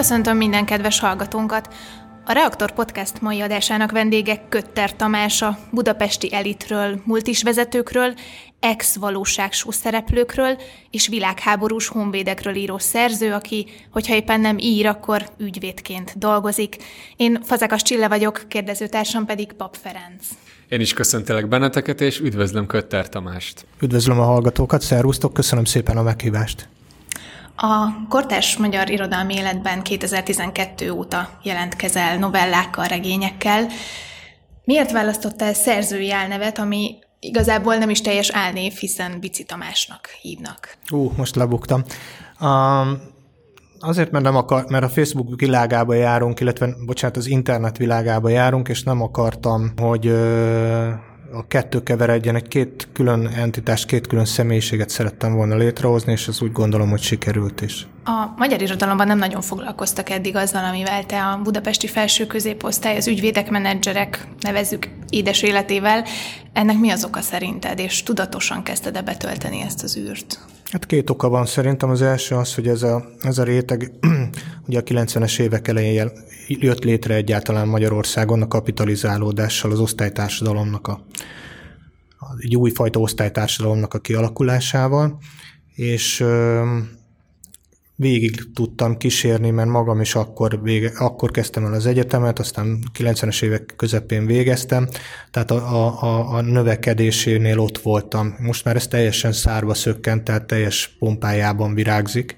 Köszöntöm minden kedves hallgatónkat! A Reaktor Podcast mai adásának vendége Kötter Tamás a budapesti elitről, multis vezetőkről, ex-valóságsú szereplőkről és világháborús honvédekről író szerző, aki, hogyha éppen nem ír, akkor ügyvédként dolgozik. Én Fazekas Csille vagyok, kérdezőtársam pedig Pap Ferenc. Én is köszöntelek benneteket, és üdvözlöm Kötter Tamást. Üdvözlöm a hallgatókat, szervusztok, köszönöm szépen a meghívást. A kortárs magyar irodalmi életben 2012 óta jelentkezel novellákkal, regényekkel. Miért választottál szerzői álnevet, ami igazából nem is teljes álnév, hiszen Bici Tamásnak hívnak? Ú, most lebuktam. Um, azért, mert, nem akar, mert a Facebook világába járunk, illetve, bocsánat, az internet világába járunk, és nem akartam, hogy a kettő keveredjen, egy két külön entitást, két külön személyiséget szerettem volna létrehozni, és ez úgy gondolom, hogy sikerült is. A magyar irodalomban nem nagyon foglalkoztak eddig azzal, amivel te a budapesti felső középosztály, az ügyvédek, menedzserek, nevezzük édes életével. Ennek mi az oka szerinted, és tudatosan kezdted-e betölteni ezt az űrt? Hát két oka van szerintem. Az első az, hogy ez a, ez a réteg ugye a 90-es évek elején jött létre egyáltalán Magyarországon a kapitalizálódással, az osztálytársadalomnak a, egy újfajta osztálytársadalomnak a kialakulásával, és végig tudtam kísérni, mert magam is akkor, vége, akkor kezdtem el az egyetemet, aztán 90-es évek közepén végeztem, tehát a, a, a növekedésénél ott voltam. Most már ez teljesen szárba szökkent, tehát teljes pompájában virágzik,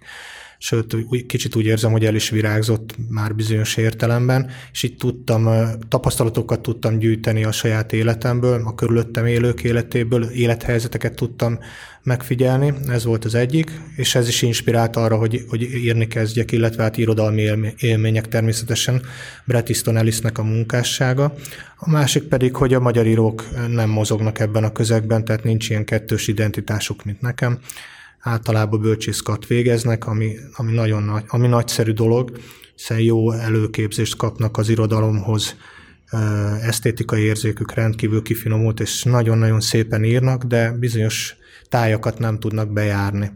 sőt, kicsit úgy érzem, hogy el is virágzott már bizonyos értelemben, és itt tudtam, tapasztalatokat tudtam gyűjteni a saját életemből, a körülöttem élők életéből, élethelyzeteket tudtam megfigyelni, ez volt az egyik, és ez is inspirált arra, hogy, hogy írni kezdjek, illetve hát irodalmi élmények természetesen Bret Easton Ellisnek a munkássága. A másik pedig, hogy a magyar írók nem mozognak ebben a közegben, tehát nincs ilyen kettős identitásuk, mint nekem általában bölcsészkat végeznek, ami, ami nagyon nagy, ami nagyszerű dolog, hiszen jó előképzést kapnak az irodalomhoz, esztétikai érzékük rendkívül kifinomult, és nagyon-nagyon szépen írnak, de bizonyos tájakat nem tudnak bejárni.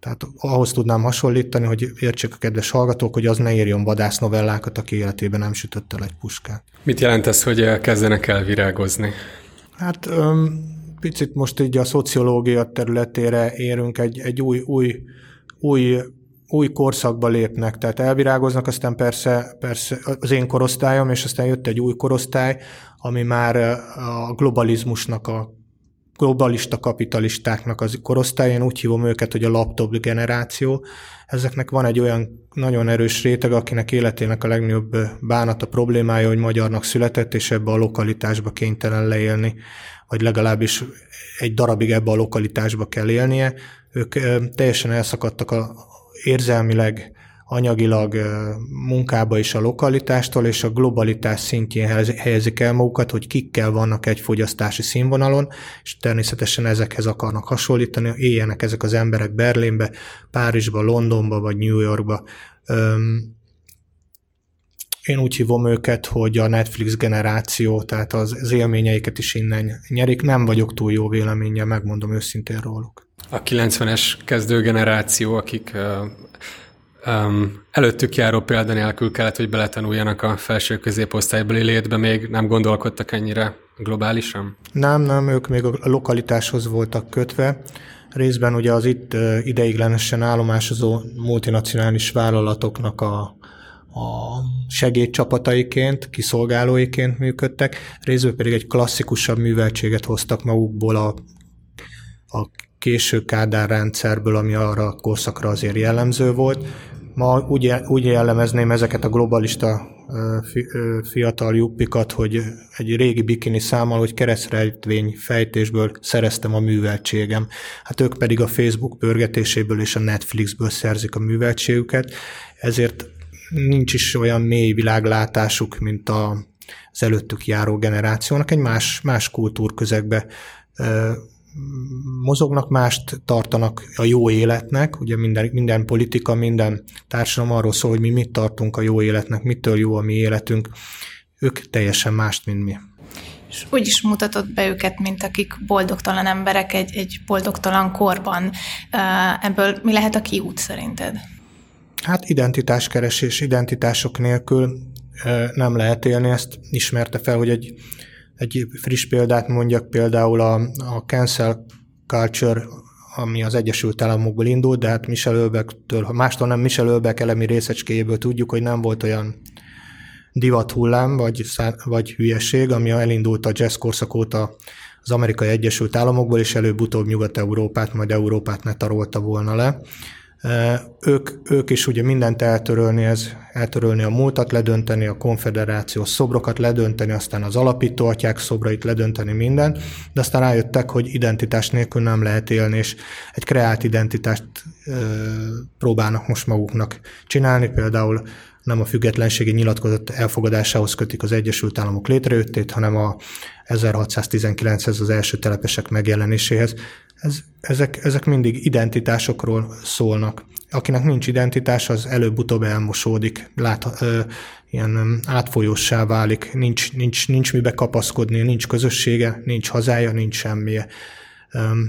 Tehát ahhoz tudnám hasonlítani, hogy értsék a kedves hallgatók, hogy az ne írjon vadász novellákat, aki életében nem sütött el egy puskát. Mit jelent ez, hogy kezdenek el virágozni? Hát öm, picit most így a szociológia területére érünk, egy, egy új, új, új, új korszakba lépnek, tehát elvirágoznak, aztán persze, persze az én korosztályom, és aztán jött egy új korosztály, ami már a globalizmusnak a globalista kapitalistáknak az korosztály, én úgy hívom őket, hogy a laptop generáció. Ezeknek van egy olyan nagyon erős réteg, akinek életének a legnagyobb bánata problémája, hogy magyarnak született, és ebbe a lokalitásba kénytelen leélni vagy legalábbis egy darabig ebbe a lokalitásba kell élnie. Ők teljesen elszakadtak a, érzelmileg, anyagilag munkába is a lokalitástól, és a globalitás szintjén helyezik el magukat, hogy kikkel vannak egy fogyasztási színvonalon, és természetesen ezekhez akarnak hasonlítani, éljenek ezek az emberek Berlinbe, Párizsba, Londonba vagy New Yorkba. Én úgy hívom őket, hogy a Netflix generáció, tehát az, az élményeiket is innen nyerik. Nem vagyok túl jó véleménye, megmondom őszintén róluk. A 90-es kezdő generáció, akik um, előttük járó példa nélkül kellett, hogy beletanuljanak a felső középosztálybeli létbe, még nem gondolkodtak ennyire globálisan? Nem, nem, ők még a lokalitáshoz voltak kötve. Részben ugye az itt ideiglenesen állomásozó multinacionális vállalatoknak a a segédcsapataiként, kiszolgálóiként működtek, részben pedig egy klasszikusabb műveltséget hoztak magukból a, a késő Kádár rendszerből, ami arra a korszakra azért jellemző volt. Ma úgy, úgy jellemezném ezeket a globalista fiatal juppikat, hogy egy régi bikini számmal, hogy keresztrejtvény fejtésből szereztem a műveltségem. Hát ők pedig a Facebook pörgetéséből és a Netflixből szerzik a műveltségüket, ezért nincs is olyan mély világlátásuk, mint a, az előttük járó generációnak, egy más, más kultúrközegbe mozognak, mást tartanak a jó életnek, ugye minden, minden politika, minden társadalom arról szól, hogy mi mit tartunk a jó életnek, mitől jó a mi életünk, ők teljesen mást, mint mi. És úgy is mutatott be őket, mint akik boldogtalan emberek egy, egy boldogtalan korban. Ebből mi lehet a kiút szerinted? Hát identitáskeresés, identitások nélkül nem lehet élni, ezt ismerte fel, hogy egy, egy friss példát mondjak, például a, a cancel culture, ami az Egyesült Államokból indult, de hát Michel Ölbektől, mástól nem Michel Ölbek elemi részecskéjéből tudjuk, hogy nem volt olyan divat hullám, vagy, vagy hülyeség, ami elindult a jazz korszak óta az Amerikai Egyesült Államokból, és előbb-utóbb Nyugat-Európát, majd Európát ne tarolta volna le. Ők, ők is ugye mindent eltörölni, ez, eltörölni a múltat, ledönteni a konfederáció szobrokat, ledönteni aztán az alapító atyák szobrait, ledönteni mindent, de aztán rájöttek, hogy identitás nélkül nem lehet élni, és egy kreált identitást ö, próbálnak most maguknak csinálni, például nem a függetlenségi nyilatkozat elfogadásához kötik az Egyesült Államok létrejöttét, hanem a 1619-hez az első telepesek megjelenéséhez. Ez, ezek, ezek mindig identitásokról szólnak. Akinek nincs identitás, az előbb-utóbb elmosódik, lát, ö, ilyen átfolyósá válik, nincs, nincs, nincs mibe kapaszkodni, nincs közössége, nincs hazája, nincs semmije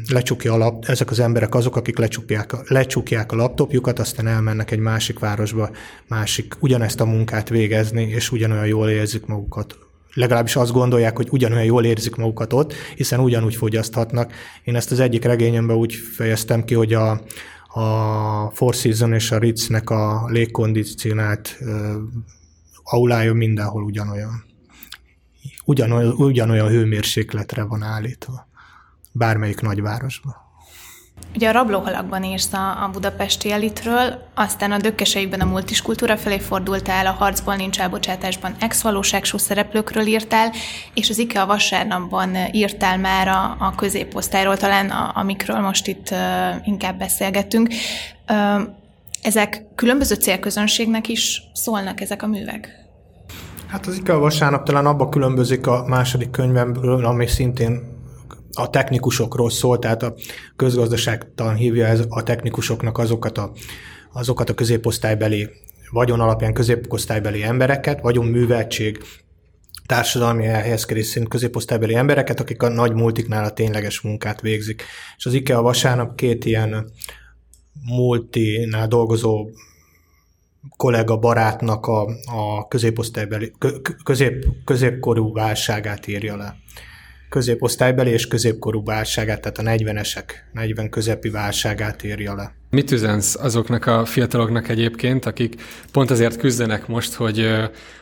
lecsukja a lap, ezek az emberek azok, akik lecsukják, lecsukják a laptopjukat, aztán elmennek egy másik városba, másik, ugyanezt a munkát végezni, és ugyanolyan jól érzik magukat. Legalábbis azt gondolják, hogy ugyanolyan jól érzik magukat ott, hiszen ugyanúgy fogyaszthatnak. Én ezt az egyik regényemben úgy fejeztem ki, hogy a, a Four Seasons és a Ritznek a légkondicionált uh, aulája mindenhol ugyanolyan. Ugyanolyan, ugyanolyan hőmérsékletre van állítva bármelyik nagyvárosban. Ugye a rablóhalakban írsz a, a budapesti elitről, aztán a dökkeseikben a multiskultúra felé fordultál, a harcból nincs elbocsátásban ex-valóságsú szereplőkről írtál, és az IKEA vasárnapban írtál már a, a középosztályról, talán a, amikről most itt uh, inkább beszélgettünk. Uh, ezek különböző célközönségnek is szólnak ezek a művek? Hát az IKEA vasárnap talán abba különbözik a második könyvemből, ami szintén a technikusokról szól, tehát a közgazdaságtan hívja ez a technikusoknak azokat a, azokat a középosztálybeli, vagyon alapján középosztálybeli embereket, vagyon műveltség, társadalmi elhelyezkedés szint középosztálybeli embereket, akik a nagy multiknál a tényleges munkát végzik. És az IKEA vasárnap két ilyen multinál dolgozó kollega barátnak a, a középosztálybeli, közép, középkorú válságát írja le középosztálybeli és középkorú válságát, tehát a 40-esek, 40 közepi válságát írja le. Mit üzensz azoknak a fiataloknak egyébként, akik pont azért küzdenek most, hogy,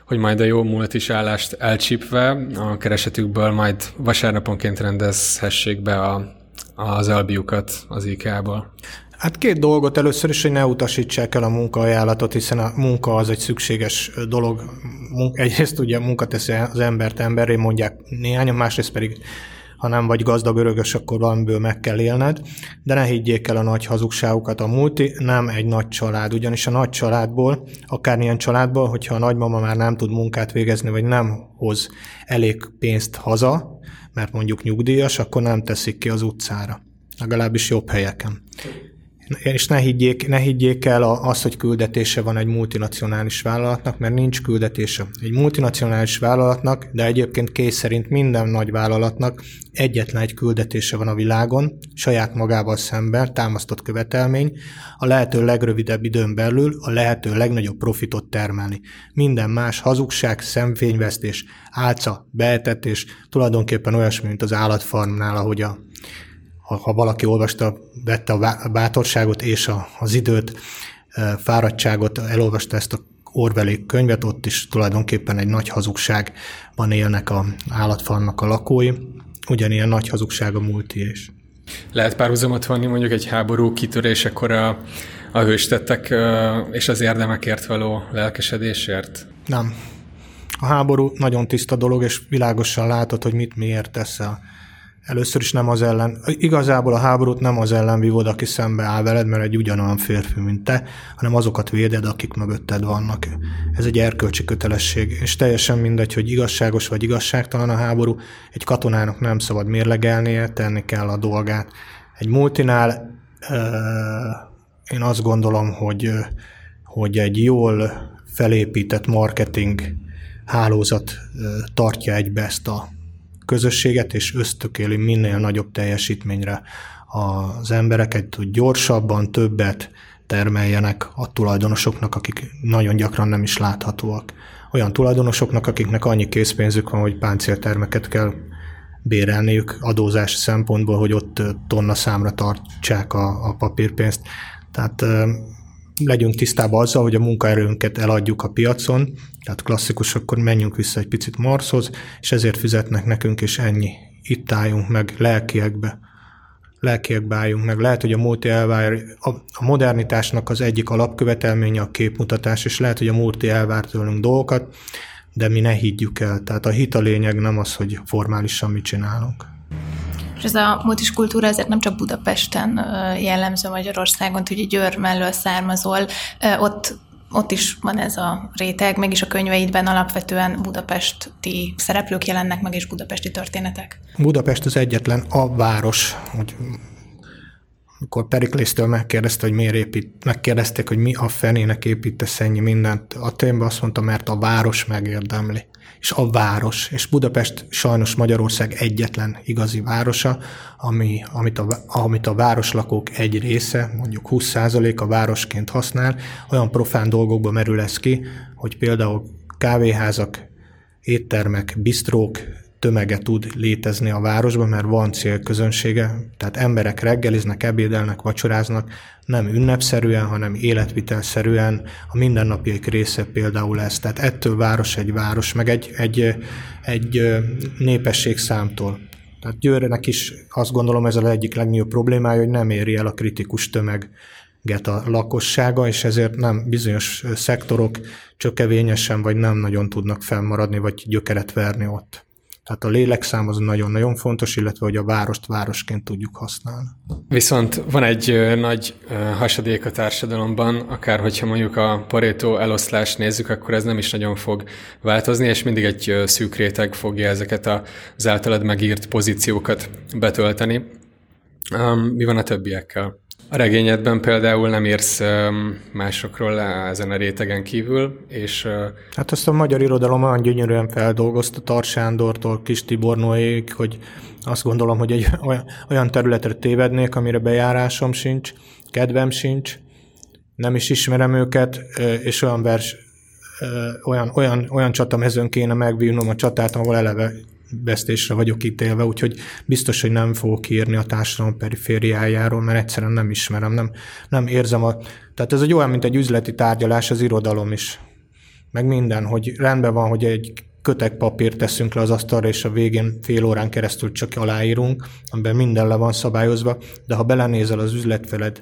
hogy majd a jó múlt is állást elcsípve a keresetükből majd vasárnaponként rendezhessék be a, az albiukat az IK-ból? Hát két dolgot. Először is, hogy ne utasítsák el a munkaajánlatot, hiszen a munka az egy szükséges dolog. Egyrészt ugye a munka teszi az embert emberré, mondják néhányan, másrészt pedig ha nem vagy gazdag örögös, akkor valamiből meg kell élned, de ne higgyék el a nagy hazugságukat. A multi nem egy nagy család, ugyanis a nagy családból, akármilyen családból, hogyha a nagymama már nem tud munkát végezni, vagy nem hoz elég pénzt haza, mert mondjuk nyugdíjas, akkor nem teszik ki az utcára. Legalábbis jobb helyeken és ne higgyék, ne higgyék el azt, hogy küldetése van egy multinacionális vállalatnak, mert nincs küldetése. Egy multinacionális vállalatnak, de egyébként kész szerint minden nagy vállalatnak egyetlen egy küldetése van a világon, saját magával szemben, támasztott követelmény, a lehető legrövidebb időn belül a lehető legnagyobb profitot termelni. Minden más hazugság, szemfényvesztés, álca, beetetés, tulajdonképpen olyasmi, mint az állatfarmnál, ahogy a ha, ha valaki olvasta, vette a bátorságot és a, az időt, fáradtságot, elolvasta ezt a Orwelli könyvet, ott is tulajdonképpen egy nagy hazugságban élnek a állatfarmnak a lakói, ugyanilyen nagy hazugság a múlti is. Lehet párhuzamot vonni mondjuk egy háború kitörésekor a, a hőstettek és az érdemekért való lelkesedésért? Nem. A háború nagyon tiszta dolog, és világosan látod, hogy mit miért teszel. Először is nem az ellen, igazából a háborút nem az ellen vívod, aki szembe áll veled, mert egy ugyanolyan férfi, mint te, hanem azokat véded, akik mögötted vannak. Ez egy erkölcsi kötelesség, és teljesen mindegy, hogy igazságos vagy igazságtalan a háború, egy katonának nem szabad mérlegelnie, tenni kell a dolgát. Egy multinál én azt gondolom, hogy, hogy egy jól felépített marketing hálózat tartja egybe ezt a közösséget, és ösztökéli minél nagyobb teljesítményre az embereket, hogy gyorsabban, többet, termeljenek a tulajdonosoknak, akik nagyon gyakran nem is láthatóak. Olyan tulajdonosoknak, akiknek annyi készpénzük van, hogy páncéltermeket kell bérelniük adózás szempontból, hogy ott tonna számra tartsák a, a papírpénzt. Tehát legyünk tisztában azzal, hogy a munkaerőnket eladjuk a piacon, tehát klasszikus, akkor menjünk vissza egy picit Marshoz, és ezért fizetnek nekünk, és ennyi. Itt álljunk meg lelkiekbe. Lelkiekbe álljunk meg. Lehet, hogy a, multi elvár, a, a modernitásnak az egyik alapkövetelménye a képmutatás, és lehet, hogy a multi elvár tőlünk dolgokat, de mi ne higgyük el. Tehát a hit a lényeg nem az, hogy formálisan mit csinálunk. És ez a multis kultúra azért nem csak Budapesten jellemző Magyarországon, hogy Győr mellől származol, ott ott is van ez a réteg, mégis a könyveidben alapvetően budapesti szereplők jelennek meg, és budapesti történetek. Budapest az egyetlen a város, hogy amikor Periklésztől megkérdezte, hogy miért épít, megkérdezték, hogy mi a fenének építesz ennyi mindent, a témben azt mondta, mert a város megérdemli. És a város. És Budapest sajnos Magyarország egyetlen igazi városa, ami, amit, a, amit a városlakók egy része, mondjuk 20% a városként használ, olyan profán dolgokba merül ez ki, hogy például kávéházak, éttermek, bistrók, tömege tud létezni a városban, mert van célközönsége, tehát emberek reggeliznek, ebédelnek, vacsoráznak, nem ünnepszerűen, hanem életvitelszerűen a mindennapjaik része például ez. Tehát ettől város egy város, meg egy, egy, egy népesség számtól. Tehát Győrnek is azt gondolom ez a egyik legnagyobb problémája, hogy nem éri el a kritikus tömeg a lakossága, és ezért nem bizonyos szektorok csökevényesen vagy nem nagyon tudnak fennmaradni, vagy gyökeret verni ott. Tehát a lélekszám az nagyon-nagyon fontos, illetve hogy a várost városként tudjuk használni. Viszont van egy nagy hasadék a társadalomban, akár hogyha mondjuk a Pareto eloszlást nézzük, akkor ez nem is nagyon fog változni, és mindig egy szűk réteg fogja ezeket az általad megírt pozíciókat betölteni. Mi van a többiekkel? A regényedben például nem írsz másokról ezen a rétegen kívül, és... Hát azt a magyar irodalom olyan gyönyörűen feldolgozta Tar Sándortól Kis Tibornóig, hogy azt gondolom, hogy egy olyan területre tévednék, amire bejárásom sincs, kedvem sincs, nem is ismerem őket, és olyan vers, olyan, olyan, olyan csatamezőn kéne megvívnom a csatát, ahol eleve vesztésre vagyok ítélve, úgyhogy biztos, hogy nem fogok írni a társadalom perifériájáról, mert egyszerűen nem ismerem, nem, nem érzem a... Tehát ez egy olyan, mint egy üzleti tárgyalás, az irodalom is. Meg minden, hogy rendben van, hogy egy kötek papírt teszünk le az asztalra, és a végén fél órán keresztül csak aláírunk, amiben minden le van szabályozva, de ha belenézel az üzletfeled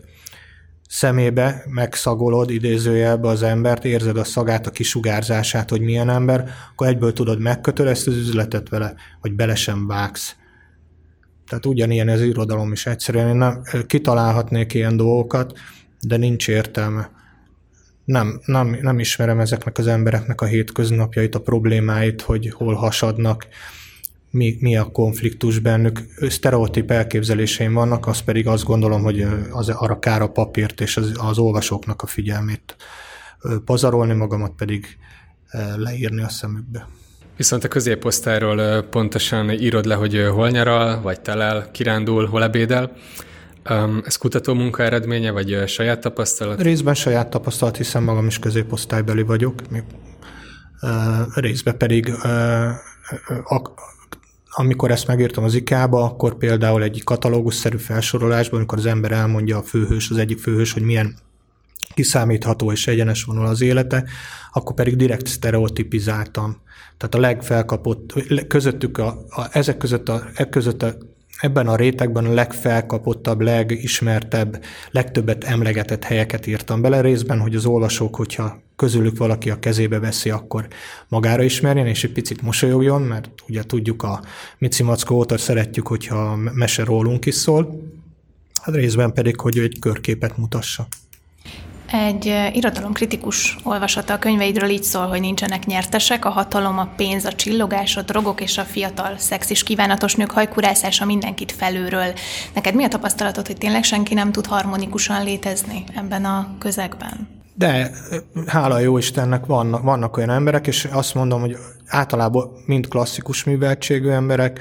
szemébe megszagolod idézőjelbe az embert, érzed a szagát, a kisugárzását, hogy milyen ember, akkor egyből tudod megkötölni ezt az üzletet vele, hogy bele sem vágsz. Tehát ugyanilyen ez irodalom is egyszerűen. Én nem, kitalálhatnék ilyen dolgokat, de nincs értelme. Nem, nem, nem ismerem ezeknek az embereknek a hétköznapjait, a problémáit, hogy hol hasadnak, mi, mi a konfliktus bennük. Sztereotíp elképzeléseim vannak, az pedig azt gondolom, hogy az arra kár a papírt és az, az olvasóknak a figyelmét pazarolni, magamat pedig leírni a szemükbe. Viszont a középosztályról pontosan írod le, hogy hol nyaral, vagy telel, kirándul, hol ebédel. Ez kutató munka eredménye, vagy saját tapasztalat? Részben saját tapasztalat, hiszen magam is középosztálybeli vagyok. Részben pedig amikor ezt megírtam az IK-ba, akkor például egy katalógusszerű felsorolásban, amikor az ember elmondja a főhős, az egyik főhős, hogy milyen kiszámítható és egyenes vonal az élete, akkor pedig direkt sztereotipizáltam. Tehát a legfelkapott, közöttük a, a, ezek között a, e között a ebben a rétegben a legfelkapottabb, legismertebb, legtöbbet emlegetett helyeket írtam bele részben, hogy az olvasók, hogyha közülük valaki a kezébe veszi, akkor magára ismerjen, és egy picit mosolyogjon, mert ugye tudjuk a Mici Mackó óta szeretjük, hogyha mese rólunk is szól, hát részben pedig, hogy egy körképet mutassa. Egy irodalomkritikus olvasata a könyveidről így szól, hogy nincsenek nyertesek, a hatalom, a pénz, a csillogás, a drogok és a fiatal, szexis kívánatos nők hajkurászása mindenkit felőről. Neked mi a tapasztalatod, hogy tényleg senki nem tud harmonikusan létezni ebben a közegben? De hála jó Istennek vannak, vannak olyan emberek, és azt mondom, hogy általában mind klasszikus műveltségű emberek,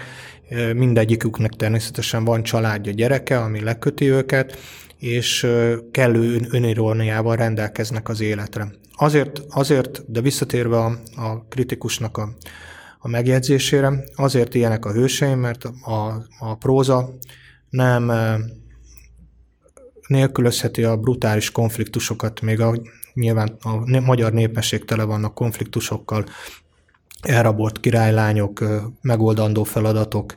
mindegyiküknek természetesen van családja, gyereke, ami leköti őket, és kellő öniróniával rendelkeznek az életre. Azért, azért de visszatérve a, a kritikusnak a, a megjegyzésére, azért ilyenek a hőseim, mert a, a próza nem nélkülözheti a brutális konfliktusokat, még a, nyilván a magyar népesség tele vannak konfliktusokkal, elrabolt királylányok, megoldandó feladatok,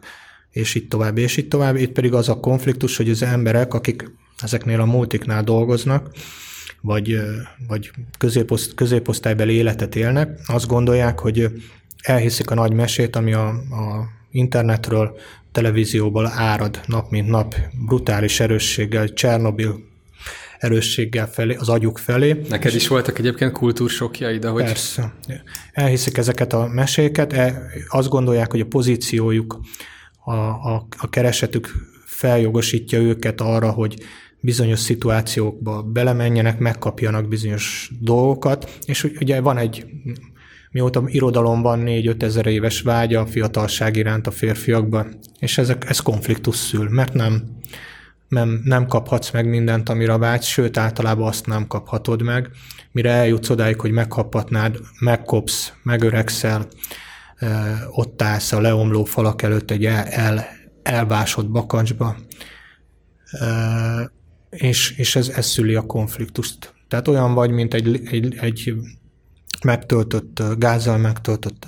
és itt tovább, és itt tovább. Itt pedig az a konfliktus, hogy az emberek, akik ezeknél a multiknál dolgoznak, vagy, vagy középoszt, középosztálybeli életet élnek, azt gondolják, hogy elhiszik a nagy mesét, ami a, a internetről, televízióból árad nap mint nap brutális erősséggel, Csernobil erősséggel felé, az agyuk felé. Neked is voltak egyébként kultúrsokjaid, ahogy... Persze. Elhiszik ezeket a meséket, e, azt gondolják, hogy a pozíciójuk, a, a, a keresetük feljogosítja őket arra, hogy bizonyos szituációkba belemenjenek, megkapjanak bizonyos dolgokat, és ugye van egy mióta irodalomban 4-5 ezer éves vágya a fiatalság iránt a férfiakban, és ezek, ez konfliktus szül, mert nem, nem, nem kaphatsz meg mindent, amire vágysz, sőt, általában azt nem kaphatod meg, mire eljutsz odáig, hogy megkaphatnád, megkopsz, megöregszel, ott állsz a leomló falak előtt egy el, el, elvásott bakancsba, és, és ez, ez szüli a konfliktust. Tehát olyan vagy, mint egy, egy, egy megtöltött, gázzal megtöltött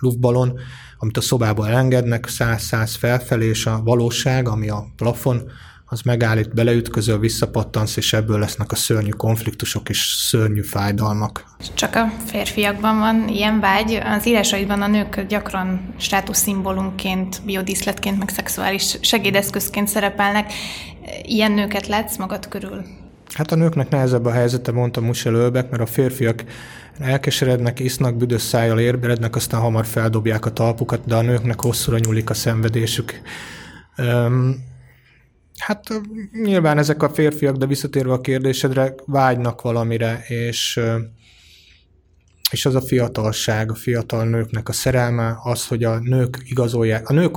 luftballon, amit a szobába elengednek, száz-száz felfelé, és a valóság, ami a plafon, az megállít, beleütközöl, visszapattansz, és ebből lesznek a szörnyű konfliktusok és szörnyű fájdalmak. Csak a férfiakban van ilyen vágy. Az írásaidban a nők gyakran státuszszimbólumként, biodíszletként, meg szexuális segédeszközként szerepelnek. Ilyen nőket látsz magad körül? Hát a nőknek nehezebb a helyzete, mondta Musel Ölbek, mert a férfiak elkeserednek, isznak, büdös szájjal érberednek, aztán hamar feldobják a talpukat, de a nőknek hosszúra nyúlik a szenvedésük. Um, hát nyilván ezek a férfiak, de visszatérve a kérdésedre, vágynak valamire, és és az a fiatalság, a fiatal nőknek a szerelme, az, hogy a nők igazolják. A nők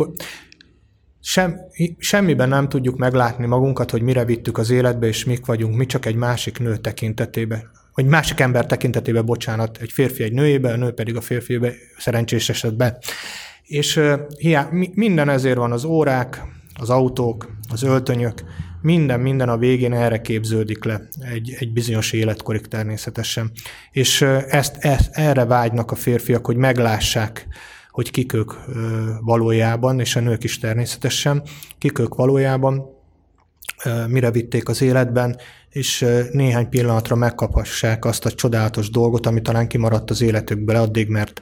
sem, semmiben nem tudjuk meglátni magunkat, hogy mire vittük az életbe, és mik vagyunk, mi csak egy másik nő tekintetében vagy másik ember tekintetében, bocsánat, egy férfi egy nőjébe, a nő pedig a férfiébe szerencsés esetben. És hiá, minden ezért van az órák, az autók, az öltönyök, minden, minden a végén erre képződik le egy, egy bizonyos életkorig természetesen. És ezt, ezt, erre vágynak a férfiak, hogy meglássák, hogy kik ők valójában, és a nők is természetesen, kik ők valójában, mire vitték az életben, és néhány pillanatra megkaphassák azt a csodálatos dolgot, ami talán kimaradt az életükből addig, mert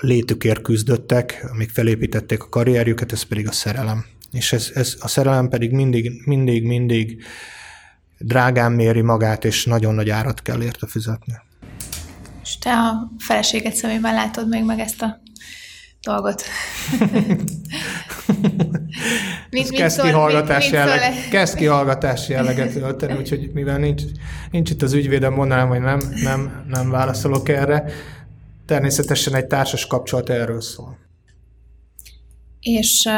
létükért küzdöttek, amíg felépítették a karrierjüket, ez pedig a szerelem. És ez, ez a szerelem pedig mindig, mindig, mindig drágán méri magát, és nagyon nagy árat kell érte fizetni. És te a feleséget szemében látod még meg ezt a dolgot? mit kezd, kihallgatás mit, jelleg, kezd kihallgatási jelleget ölteni, úgyhogy mivel nincs, nincs itt az ügyvédem, mondanám, hogy nem, nem, nem válaszolok erre. Természetesen egy társas kapcsolat erről szól. És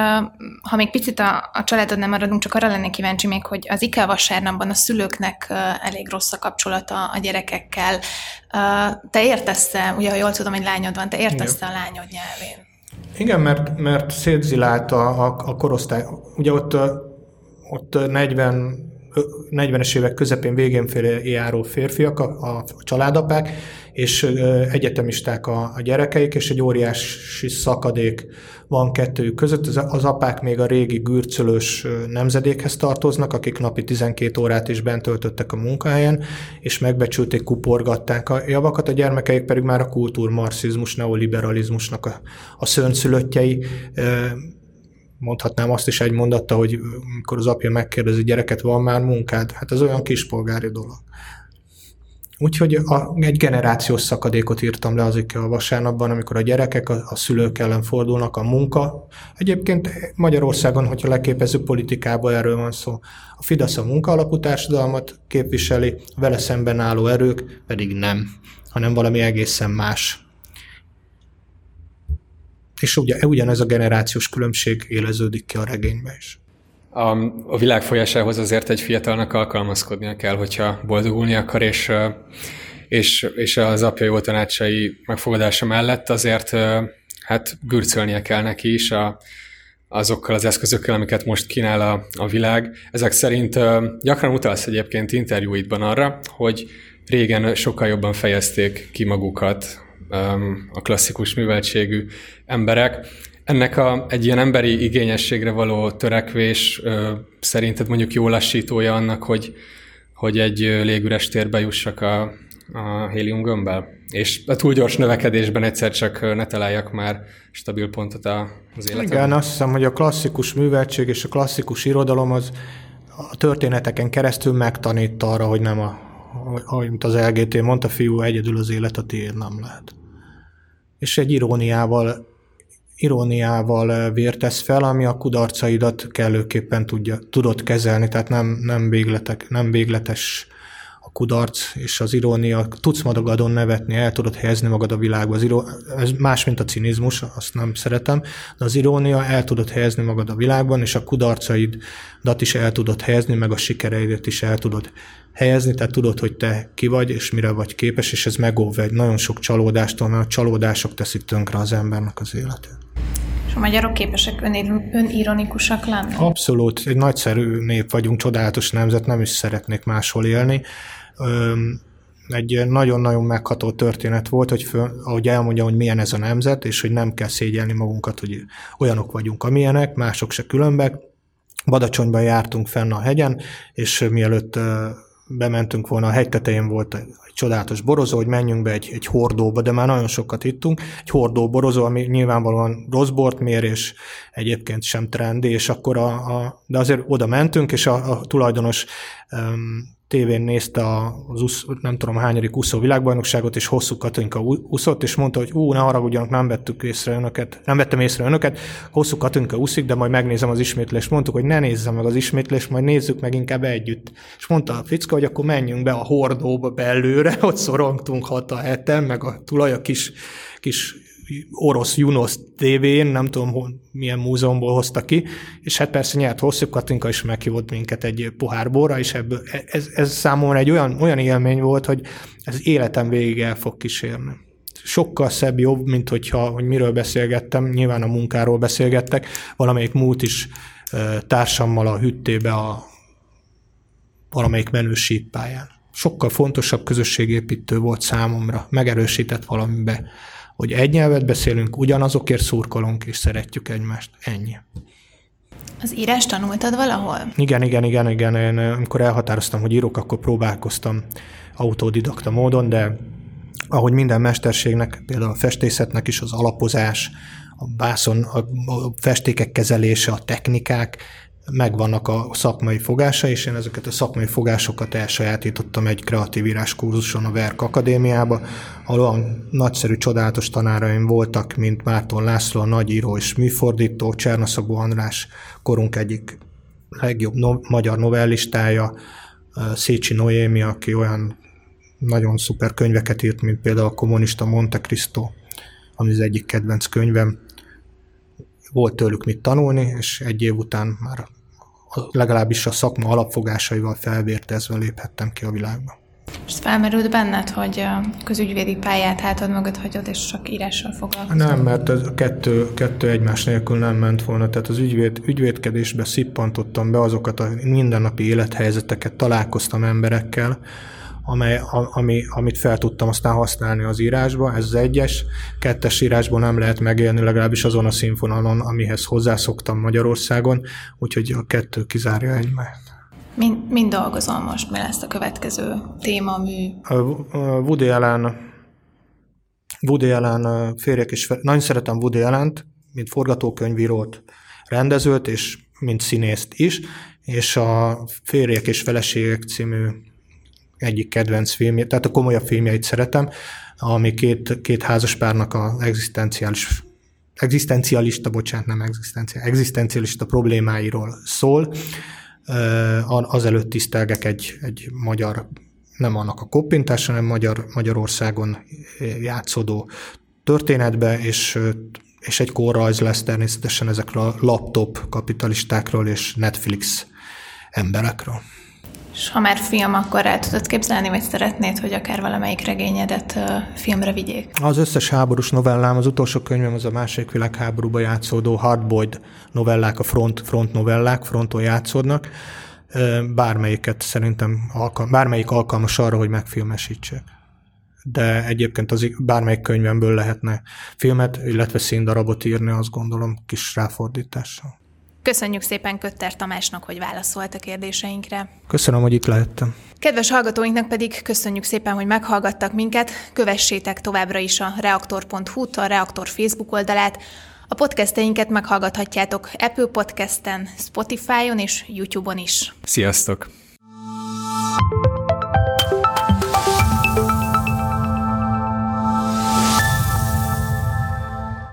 ha még picit a, a családod nem maradunk, csak arra lennék kíváncsi még, hogy az IKEA vasárnapban a szülőknek elég rossz a kapcsolata a gyerekekkel. Te értesz-e, ugye ha jól tudom, hogy lányod van, te értesz-e a lányod nyelvén? Igen, mert, mert szétzilált a, a, a korosztály. Ugye ott, ott 40 40-es évek közepén végén járó férfiak, a, a családapák, és egyetemisták a, a gyerekeik, és egy óriási szakadék van kettőjük között. Az, az apák még a régi gürcölős nemzedékhez tartoznak, akik napi 12 órát is bent töltöttek a munkahelyen, és megbecsülték, kuporgatták a javakat, a gyermekeik pedig már a kultúrmarxizmus, neoliberalizmusnak a, a szörnyszülöttjei, mondhatnám azt is egy mondatta, hogy amikor az apja megkérdezi, gyereket, van már munkád? Hát ez olyan kispolgári dolog. Úgyhogy a, egy generációs szakadékot írtam le azik a vasárnapban, amikor a gyerekek a, a szülők ellen fordulnak, a munka. Egyébként Magyarországon, hogyha leképezzük politikába, erről van szó. A Fidesz a munkaalapú társadalmat képviseli, vele szemben álló erők pedig nem, hanem valami egészen más. És ugye, ugyanez a generációs különbség éleződik ki a regényben is. a, a világ folyásához azért egy fiatalnak alkalmazkodnia kell, hogyha boldogulni akar, és, és, és az apja jó tanácsai megfogadása mellett azért hát gürcölnie kell neki is a, azokkal az eszközökkel, amiket most kínál a, a világ. Ezek szerint gyakran utalsz egyébként interjúidban arra, hogy régen sokkal jobban fejezték ki magukat a klasszikus műveltségű emberek. Ennek a, egy ilyen emberi igényességre való törekvés szerinted mondjuk jó lassítója annak, hogy, hogy egy légüres térbe jussak a, a hélium gömbbel? És a túl gyors növekedésben egyszer csak ne találjak már stabil pontot az életemben. Igen, azt hiszem, hogy a klasszikus műveltség és a klasszikus irodalom az a történeteken keresztül megtanít arra, hogy nem a, ahogy az LGT mondta, fiú, egyedül az élet a tiéd nem lehet. És egy iróniával iróniával vértesz fel, ami a kudarcaidat kellőképpen tudja, tudod kezelni, tehát nem, nem, végletek, nem végletes a kudarc és az irónia. Tudsz madagadon nevetni, el tudod helyezni magad a világba. Az iró, ez más, mint a cinizmus, azt nem szeretem, de az irónia el tudod helyezni magad a világban, és a kudarcaidat is el tudod helyezni, meg a sikereidet is el tudod helyezni, tehát tudod, hogy te ki vagy, és mire vagy képes, és ez megóv egy nagyon sok csalódástól, mert a csalódások teszik tönkre az embernek az életét. És a magyarok képesek ön, önironikusak lenni? Abszolút, egy nagyszerű nép vagyunk, csodálatos nemzet, nem is szeretnék máshol élni. Egy nagyon-nagyon megható történet volt, hogy föl, ahogy elmondja, hogy milyen ez a nemzet, és hogy nem kell szégyelni magunkat, hogy olyanok vagyunk, amilyenek, mások se különbek. Badacsonyban jártunk fenn a hegyen, és mielőtt bementünk volna, a hegy tetején volt egy csodálatos borozó, hogy menjünk be egy, egy hordóba, de már nagyon sokat ittunk. Egy hordó borozó, ami nyilvánvalóan rossz bort mér, és egyébként sem trendi, és akkor a, a de azért oda mentünk, és a, a tulajdonos um, tévén nézte az usz, nem tudom hányadik úszó világbajnokságot, és hosszú Katinka úszott, és mondta, hogy ú, ne haragudjanak, nem vettük észre önöket, nem vettem észre önöket, hosszú Katinka úszik, de majd megnézem az ismétlést. Mondtuk, hogy ne nézzem meg az ismétlést, majd nézzük meg inkább együtt. És mondta a ficka, hogy akkor menjünk be a hordóba belőle, ott szorongtunk hat a heten, meg a tulaj a kis, kis orosz Junos tévén, nem tudom, milyen múzeumból hozta ki, és hát persze nyert hosszú Katinka is meghívott minket egy pohár borra, és ebből, ez, ez számomra egy olyan, olyan élmény volt, hogy ez életem végig el fog kísérni. Sokkal szebb, jobb, mint hogyha, hogy miről beszélgettem, nyilván a munkáról beszélgettek, valamelyik múlt is társammal a hüttébe a valamelyik menő síppályán. Sokkal fontosabb közösségépítő volt számomra, megerősített valamibe hogy egy nyelvet beszélünk, ugyanazokért szurkolunk, és szeretjük egymást. Ennyi. Az írás tanultad valahol? Igen, igen, igen, igen. Én amikor elhatároztam, hogy írok, akkor próbálkoztam autodidakta módon, de ahogy minden mesterségnek, például a festészetnek is az alapozás, a bászon, a, a festékek kezelése, a technikák, megvannak a szakmai fogása, és én ezeket a szakmai fogásokat elsajátítottam egy kreatív írás a Verk Akadémiába, ahol olyan nagyszerű, csodálatos tanáraim voltak, mint Márton László, a nagyíró és műfordító, Csernaszabó András, korunk egyik legjobb no- magyar novellistája, Szécsi Noémi, aki olyan nagyon szuper könyveket írt, mint például a Kommunista Monte Cristo, ami az egyik kedvenc könyvem. Volt tőlük mit tanulni, és egy év után már legalábbis a szakma alapfogásaival felvértezve léphettem ki a világba. És felmerült benned, hogy a közügyvédi pályát hátad mögött hagyod, és csak írással foglalkozol? Nem, mert a kettő, kettő egymás nélkül nem ment volna. Tehát az ügyvéd, ügyvédkedésbe szippantottam be azokat a mindennapi élethelyzeteket, találkoztam emberekkel, amely, ami, amit fel tudtam aztán használni az írásba, ez az egyes, kettes írásban nem lehet megélni legalábbis azon a színfonalon, amihez hozzászoktam Magyarországon, úgyhogy a kettő kizárja egymást. Mind, mind dolgozol most? Mi lesz a következő téma, mű? A Woody Allen, Woody Allen férjek és nagyon szeretem Woody allen mint forgatókönyvírót, rendezőt, és mint színészt is, és a Férjek és feleségek című egyik kedvenc filmje, tehát a komolyabb filmjeit szeretem, ami két, két házaspárnak a egzisztenciális egzisztencialista, bocsánat, nem egzisztencia, egzisztencialista problémáiról szól. Azelőtt tisztelgek egy, egy magyar, nem annak a koppintása, hanem Magyar, Magyarországon játszódó történetbe, és és egy korrajz lesz természetesen ezekről a laptop kapitalistákról és Netflix emberekről. És ha már film, akkor el tudod képzelni, vagy szeretnéd, hogy akár valamelyik regényedet filmre vigyék? Az összes háborús novellám, az utolsó könyvem az a második világháborúban játszódó hardboiled novellák, a front, front novellák, fronton játszódnak. Bármelyiket szerintem, alkal, bármelyik alkalmas arra, hogy megfilmesítsék. De egyébként az bármelyik könyvemből lehetne filmet, illetve színdarabot írni, azt gondolom, kis ráfordítással. Köszönjük szépen Kötter Tamásnak, hogy válaszolt a kérdéseinkre. Köszönöm, hogy itt lehettem. Kedves hallgatóinknak pedig köszönjük szépen, hogy meghallgattak minket. Kövessétek továbbra is a reaktor.hu-t, a Reaktor Facebook oldalát. A podcasteinket meghallgathatjátok Apple Podcasten, Spotify-on és YouTube-on is. Sziasztok!